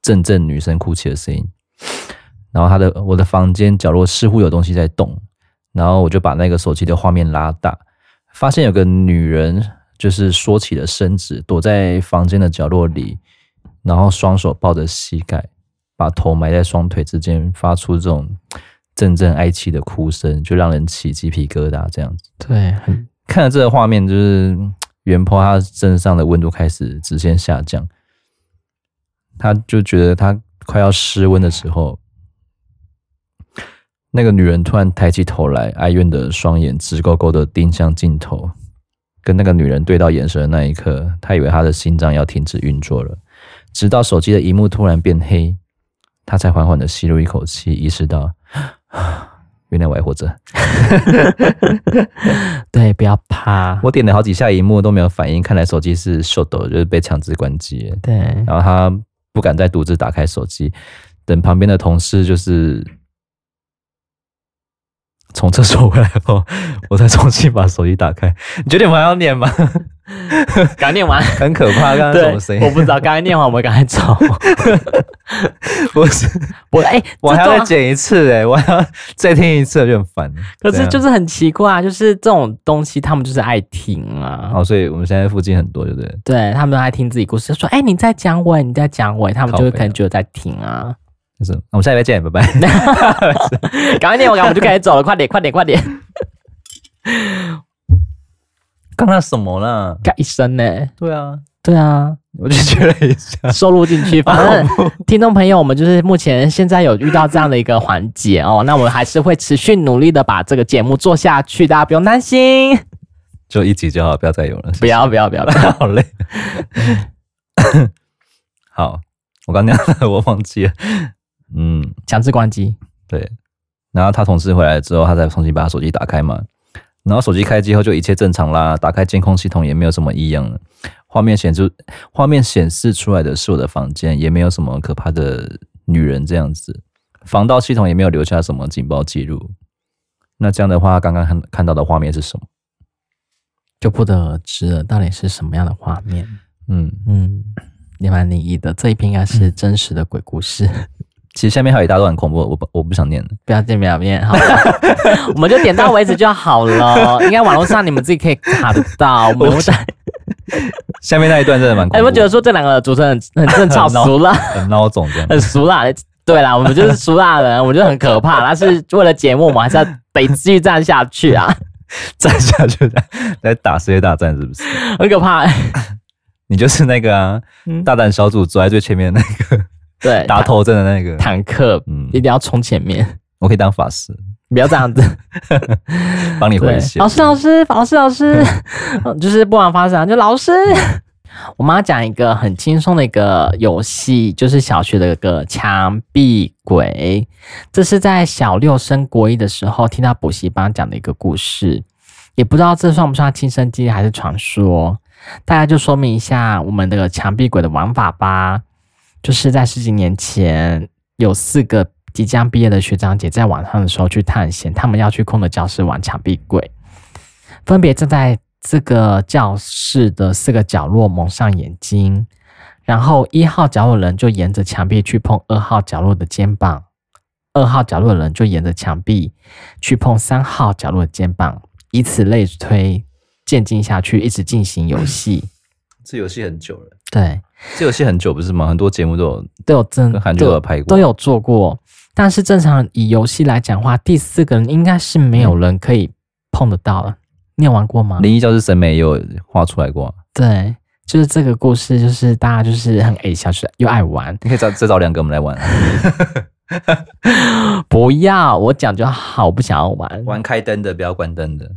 阵阵女生哭泣的声音。然后她的我的房间角落似乎有东西在动，然后我就把那个手机的画面拉大，发现有个女人就是缩起了身子，躲在房间的角落里。然后双手抱着膝盖，把头埋在双腿之间，发出这种阵阵哀凄的哭声，就让人起鸡皮疙瘩。这样子，对，看了这个画面，就是原 PO 他身上的温度开始直线下降，他就觉得他快要失温的时候，那个女人突然抬起头来，哀怨的双眼直勾勾的盯向镜头，跟那个女人对到眼神的那一刻，他以为他的心脏要停止运作了。直到手机的荧幕突然变黑，他才缓缓的吸入一口气，意识到，原来我还活着。对，不要怕。我点了好几下荧幕都没有反应，看来手机是 shut 就是被强制关机。对，然后他不敢再独自打开手机，等旁边的同事就是。从厕所回来后，我再重新把手机打开。你觉得我还要念吗？刚念完，很可怕。刚刚什么声音？我不知道。刚才念完，我们赶快走。不是，我哎、欸，我还要再剪一次哎，我还要再听一次，就很烦。可是就是很奇怪，就是这种东西，他们就是爱听啊。哦，所以我们现在附近很多，对不对？对，他们都爱听自己故事，说哎、欸，你在讲我，你在讲我，他们就会可能觉得在听啊。就是，我们下礼拜见，拜拜。赶快念完，我们就可以走了，快点，快点，快点。刚刚什么了？嘎一声呢？对啊，对啊，我就觉得一下，收录进去。反正听众朋友，我们就是目前现在有遇到这样的一个环节哦，那我们还是会持续努力的把这个节目做下去，大家不用担心。就一集就好，不要再有了。不要，不要，不要，好累。好，我刚刚我忘记了。嗯，强制关机。对，然后他同事回来之后，他再重新把手机打开嘛。然后手机开机后就一切正常啦，打开监控系统也没有什么异样了。画面显示，画面显示出来的是我的房间，也没有什么可怕的女人这样子。防盗系统也没有留下什么警报记录。那这样的话，刚刚看看到的画面是什么？就不得而知了，到底是什么样的画面？嗯嗯，也蛮灵异的。这一篇应该是真实的鬼故事。嗯其实下面还有一大段很恐怖，我不我不想念了，不要念，不要念，好，我们就点到为止就好了。应该网络上你们自己可以卡得到。我们 在下面那一段真的蛮。哎，我们觉得说这两个主持人很很正常，俗辣，很孬种这样，很俗辣。对啦，我们就是俗辣人，我觉得很可怕。但是为了节目，我们还是要得继续站下去啊，站下去来打世界大战，是不是？很可怕。你就是那个啊，大胆小组走在最前面的那个。对，打头阵的那个坦克，嗯，一定要冲前面。我可以当法师，不要这样子，帮你回血。老师，老师，老师，老师，就是不玩法师啊！就老师，我们要讲一个很轻松的一个游戏，就是小学的一个墙壁鬼。这是在小六升国一的时候听到补习班讲的一个故事，也不知道这算不算亲身经历还是传说。大家就说明一下我们的墙壁鬼的玩法吧。就是在十几年前，有四个即将毕业的学长姐在晚上的时候去探险，他们要去空的教室玩墙壁鬼，分别站在。这个教室的四个角落蒙上眼睛，然后一号角落的人就沿着墙壁去碰二号角落的肩膀，二号角落的人就沿着墙壁去碰三号角落的肩膀，以此类推，渐进下去，一直进行游戏。这游戏很久了，对，这游戏很久不是吗？很多节目都有都有真韩剧都有拍过，都有做过。但是正常以游戏来讲的话，第四个人应该是没有人可以碰得到了。你有玩过吗？灵异教室审美也有画出来过。对，就是这个故事，就是大家就是很爱笑，是又爱玩。你可以找再找两个我们来玩。不要，我讲就好，我不想要玩。玩开灯的，不要关灯的。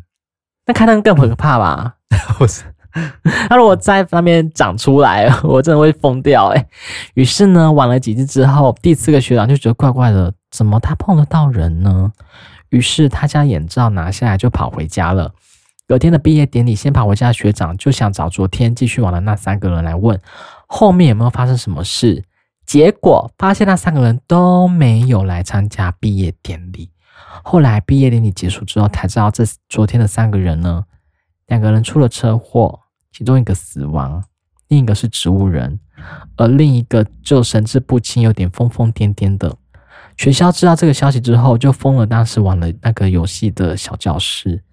那开灯更可怕吧？不是，他如果在那边长出来，我真的会疯掉哎。于是呢，玩了几次之后，第四个学长就觉得怪怪的，怎么他碰得到人呢？于是他将眼罩拿下来，就跑回家了。隔天的毕业典礼，先跑回家的学长就想找昨天继续玩的那三个人来问，后面有没有发生什么事。结果发现那三个人都没有来参加毕业典礼。后来毕业典礼结束之后，才知道这昨天的三个人呢，两个人出了车祸，其中一个死亡，另一个是植物人，而另一个就神志不清，有点疯疯癫癫的。学校知道这个消息之后，就封了当时玩了那个游戏的小教室。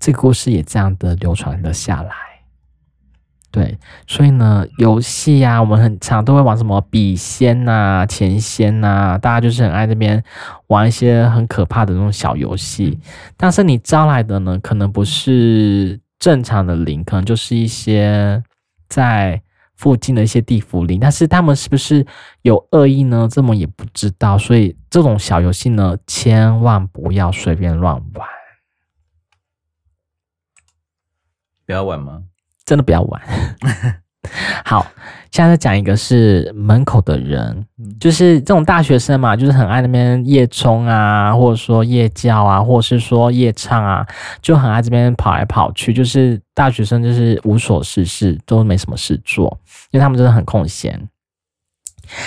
这个故事也这样的流传了下来，对，所以呢，游戏呀，我们很常都会玩什么笔仙呐、钱仙呐，大家就是很爱这边玩一些很可怕的那种小游戏。但是你招来的呢，可能不是正常的灵，可能就是一些在附近的一些地府灵。但是他们是不是有恶意呢？这么也不知道。所以这种小游戏呢，千万不要随便乱玩。不要玩吗？真的不要玩。好，现在再讲一个是门口的人，就是这种大学生嘛，就是很爱那边夜冲啊，或者说夜叫啊，或者是说夜唱啊，就很爱这边跑来跑去。就是大学生就是无所事事，都没什么事做，因为他们真的很空闲。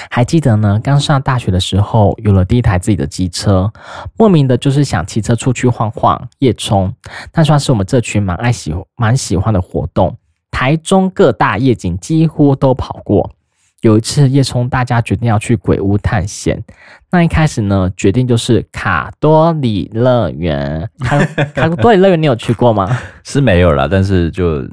还记得呢，刚上大学的时候，有了第一台自己的机车，莫名的就是想骑车出去晃晃、夜冲，那算是我们这群蛮爱喜、蛮喜欢的活动。台中各大夜景几乎都跑过。有一次夜冲，大家决定要去鬼屋探险。那一开始呢，决定就是卡多里乐园。卡 卡多里乐园，你有去过吗？是没有啦，但是就。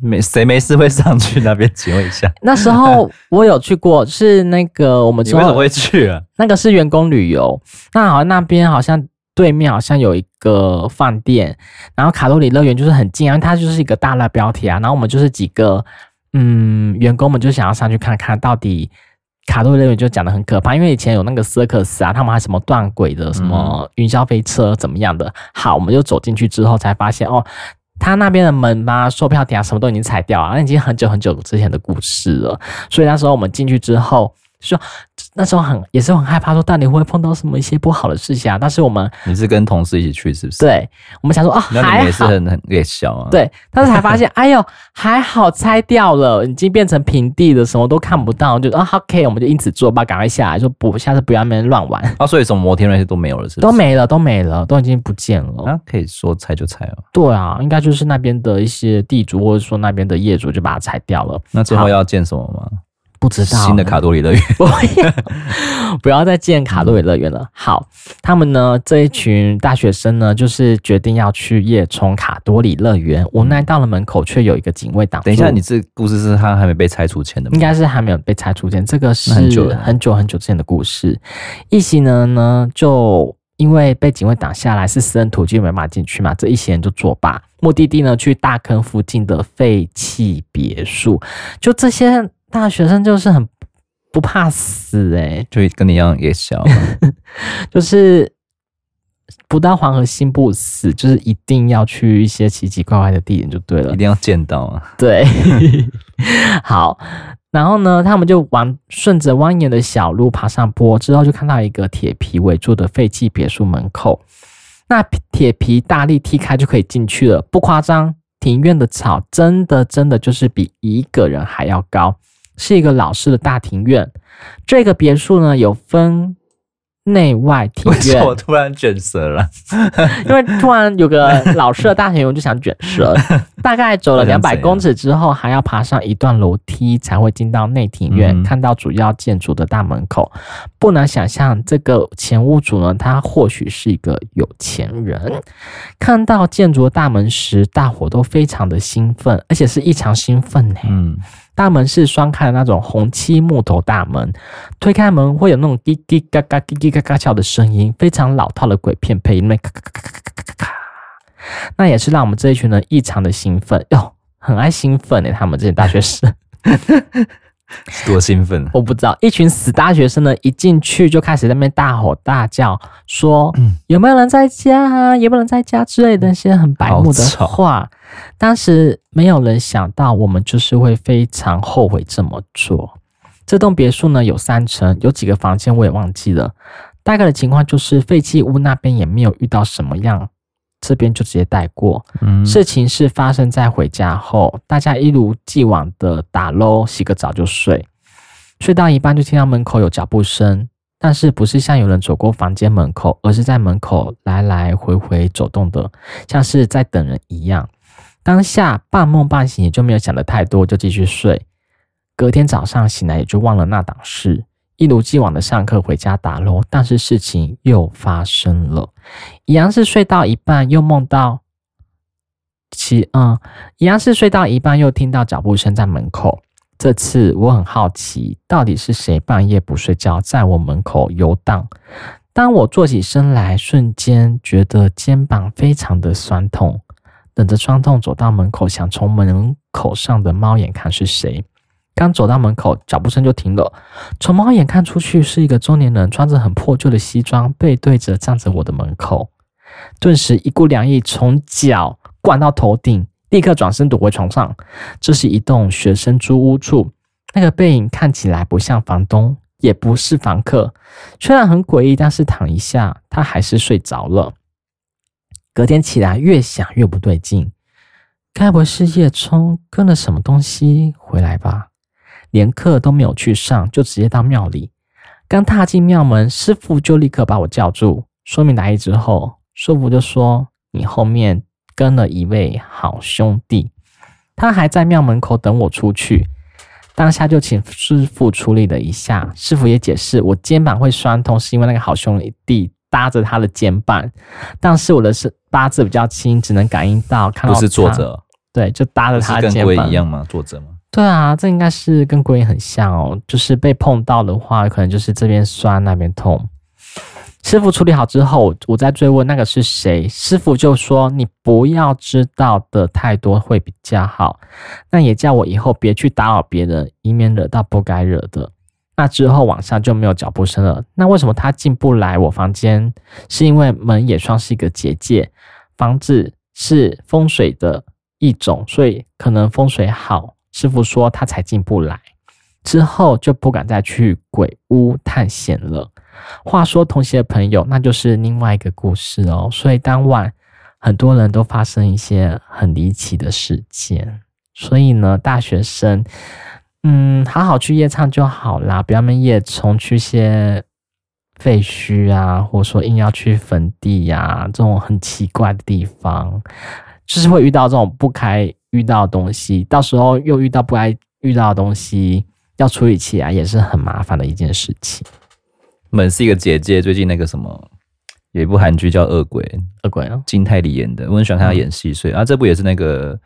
没谁没事会上去那边请问一下？那时候我有去过，是那个我们你为什么会去啊？那个是员工旅游，那好像那边好像对面好像有一个饭店，然后卡路里乐园就是很近，因为它就是一个大的标题啊。然后我们就是几个嗯员工们就想要上去看看到底卡路里乐园就讲的很可怕，因为以前有那个 circus 啊，他们还什么断轨的什么云霄飞车怎么样的。好，我们就走进去之后才发现哦。他那边的门啊，售票亭啊，什么都已经拆掉啊，那已经很久很久之前的故事了。所以那时候我们进去之后，说那时候很也是很害怕，说到底会碰到什么一些不好的事情啊？但是我们你是跟同事一起去是不是？对，我们想说啊，那你也是很很也小啊。对，但是才发现，哎呦，还好拆掉了，已经变成平地了，什么都看不到，就啊，OK，我们就因此作罢，赶快下来，说不，下次不要那边乱玩。啊，所以什么摩天那些都没有了，是不是？都没了，都没了，都已经不见了。啊，可以说拆就拆了。对啊，应该就是那边的一些地主或者说那边的业主就把它拆掉了。那最后要建什么吗？不知道新的卡多里乐园，不要不要再建卡多里乐园了。好，他们呢这一群大学生呢，就是决定要去夜冲卡多里乐园。无奈到了门口，却有一个警卫挡。等一下，你这故事是他还没被拆除前的吗？应该是还没有被拆除前，这个是很久很久很久之前的故事。一行人呢，就因为被警卫挡下来，是私人土地，没办法进去嘛。这一行人就作罢。目的地呢，去大坑附近的废弃别墅。就这些。大学生就是很不怕死诶、欸、就跟你一样也小，就是不到黄河心不死，就是一定要去一些奇奇怪怪的地点就对了，一定要见到啊。对，好，然后呢，他们就往顺着蜿蜒的小路爬上坡，之后就看到一个铁皮围住的废弃别墅门口，那铁皮大力踢开就可以进去了，不夸张。庭院的草真的真的就是比一个人还要高，是一个老式的大庭院。这个别墅呢，有分。内外庭院，我突然卷舌了，因为突然有个老式的大庭院，我就想卷舌。大概走了两百公尺之后，还要爬上一段楼梯才会进到内庭院，嗯、看到主要建筑的大门口。不难想象，这个前屋主呢，他或许是一个有钱人。看到建筑的大门时，大伙都非常的兴奋，而且是异常兴奋呢。嗯。大门是双开的那种红漆木头大门，推开门会有那种滴滴嘎嘎、滴滴嘎嘎叫的声音，非常老套的鬼片配音，那咔咔咔咔咔咔咔，那也是让我们这一群人异常的兴奋哟，很爱兴奋诶，他们这些大学生。多兴奋！我不知道，一群死大学生呢，一进去就开始在那边大吼大叫，说、嗯、有没有人在家啊？有没有人在家之类的那些很白目的话。当时没有人想到，我们就是会非常后悔这么做。这栋别墅呢，有三层，有几个房间我也忘记了。大概的情况就是废弃屋那边也没有遇到什么样。这边就直接带过。嗯，事情是发生在回家后，大家一如既往的打捞、洗个澡就睡。睡到一半就听到门口有脚步声，但是不是像有人走过房间门口，而是在门口来来回回走动的，像是在等人一样。当下半梦半醒，也就没有想的太多，就继续睡。隔天早上醒来，也就忘了那档事。一如既往的上课回家打捞，但是事情又发生了，一样是睡到一半又梦到其嗯，一样是睡到一半又听到脚步声在门口。这次我很好奇，到底是谁半夜不睡觉在我门口游荡？当我坐起身来，瞬间觉得肩膀非常的酸痛，等着酸痛走到门口，想从门口上的猫眼看是谁。刚走到门口，脚步声就停了。从猫眼看出去，是一个中年人，穿着很破旧的西装，背对着站着我的门口。顿时一股凉意从脚灌到头顶，立刻转身躲回床上。这是一栋学生租屋处，那个背影看起来不像房东，也不是房客。虽然很诡异，但是躺一下，他还是睡着了。隔天起来，越想越不对劲，该不会是叶冲跟了什么东西回来吧？连课都没有去上，就直接到庙里。刚踏进庙门，师傅就立刻把我叫住，说明来意之后，师傅就说：“你后面跟了一位好兄弟，他还在庙门口等我出去。”当下就请师傅处理了一下。师傅也解释，我肩膀会酸痛，是因为那个好兄弟搭着他的肩膀，但是我的是八字比较轻，只能感应到看到。不是坐着，对，就搭着他的肩膀。跟鬼一样吗？坐着吗？对啊，这应该是跟鬼很像哦，就是被碰到的话，可能就是这边酸那边痛。师傅处理好之后，我再追问那个是谁，师傅就说你不要知道的太多会比较好。那也叫我以后别去打扰别人，以免惹到不该惹的。那之后晚上就没有脚步声了。那为什么他进不来我房间？是因为门也算是一个结界，房子是风水的一种，所以可能风水好。师傅说他才进不来，之后就不敢再去鬼屋探险了。话说同学朋友，那就是另外一个故事哦。所以当晚很多人都发生一些很离奇的事件。所以呢，大学生，嗯，好好去夜唱就好啦，不要们夜冲去些废墟啊，或者说硬要去坟地呀、啊，这种很奇怪的地方，就是会遇到这种不开。遇到的东西，到时候又遇到不该遇到的东西，要处理起来也是很麻烦的一件事情。门是一个姐姐，最近那个什么，有一部韩剧叫《恶鬼》，恶鬼哦，金泰梨演的，我很喜欢看他演戏，所以啊，这部也是那个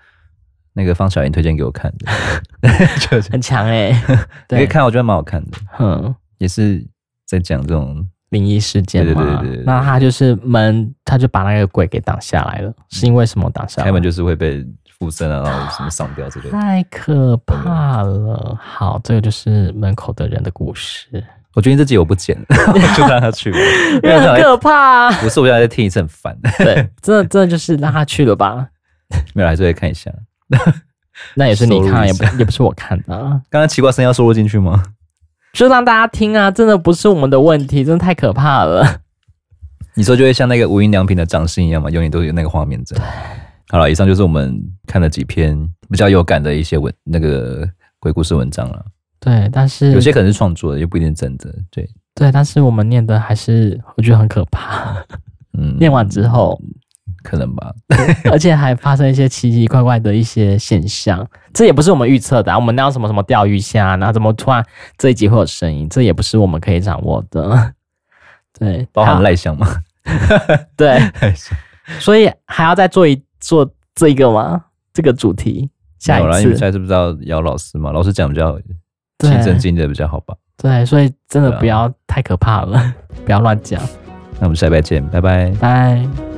那个方小妍推荐给我看的，很强哎、欸，可以看，我觉得蛮好看的，嗯，也是在讲这种灵异事件嘛，对对对对，那他就是门，他就把那个鬼给挡下来了，是因为什么挡下来？开门就是会被。附身啊，然后什么上吊之类的，太可怕了。好，这个就是门口的人的故事。我决定这集我不剪了，就让他去吧，因为很可怕、啊。不是，我现在在听一次很烦。对，真的真的就是让他去了吧。没有，还是会看一下。那也是你看，也不也不是我看的、啊。刚刚奇怪声要收录进去吗？就让大家听啊！真的不是我们的问题，真的太可怕了。你说就会像那个无印良品的掌声一样嘛，永远都有那个画面在。好了，以上就是我们看了几篇比较有感的一些文，那个鬼故事文章了。对，但是有些可能是创作的，又不一定真的。对对，但是我们念的还是我觉得很可怕。嗯，念完之后可能吧，而且还发生一些奇奇怪怪的一些现象，这也不是我们预测的啊。我们那什么什么钓鱼虾，然后怎么突然这一集会有声音，这也不是我们可以掌握的。对，包含赖香吗？对，所以还要再做一做这个吗？这个主题下一次，因为下次不知道姚老师嘛？老师讲比较。亲身经历的比较好吧？对，所以真的不要太可怕了，啊、不要乱讲。那我们下礼拜见，拜拜，拜。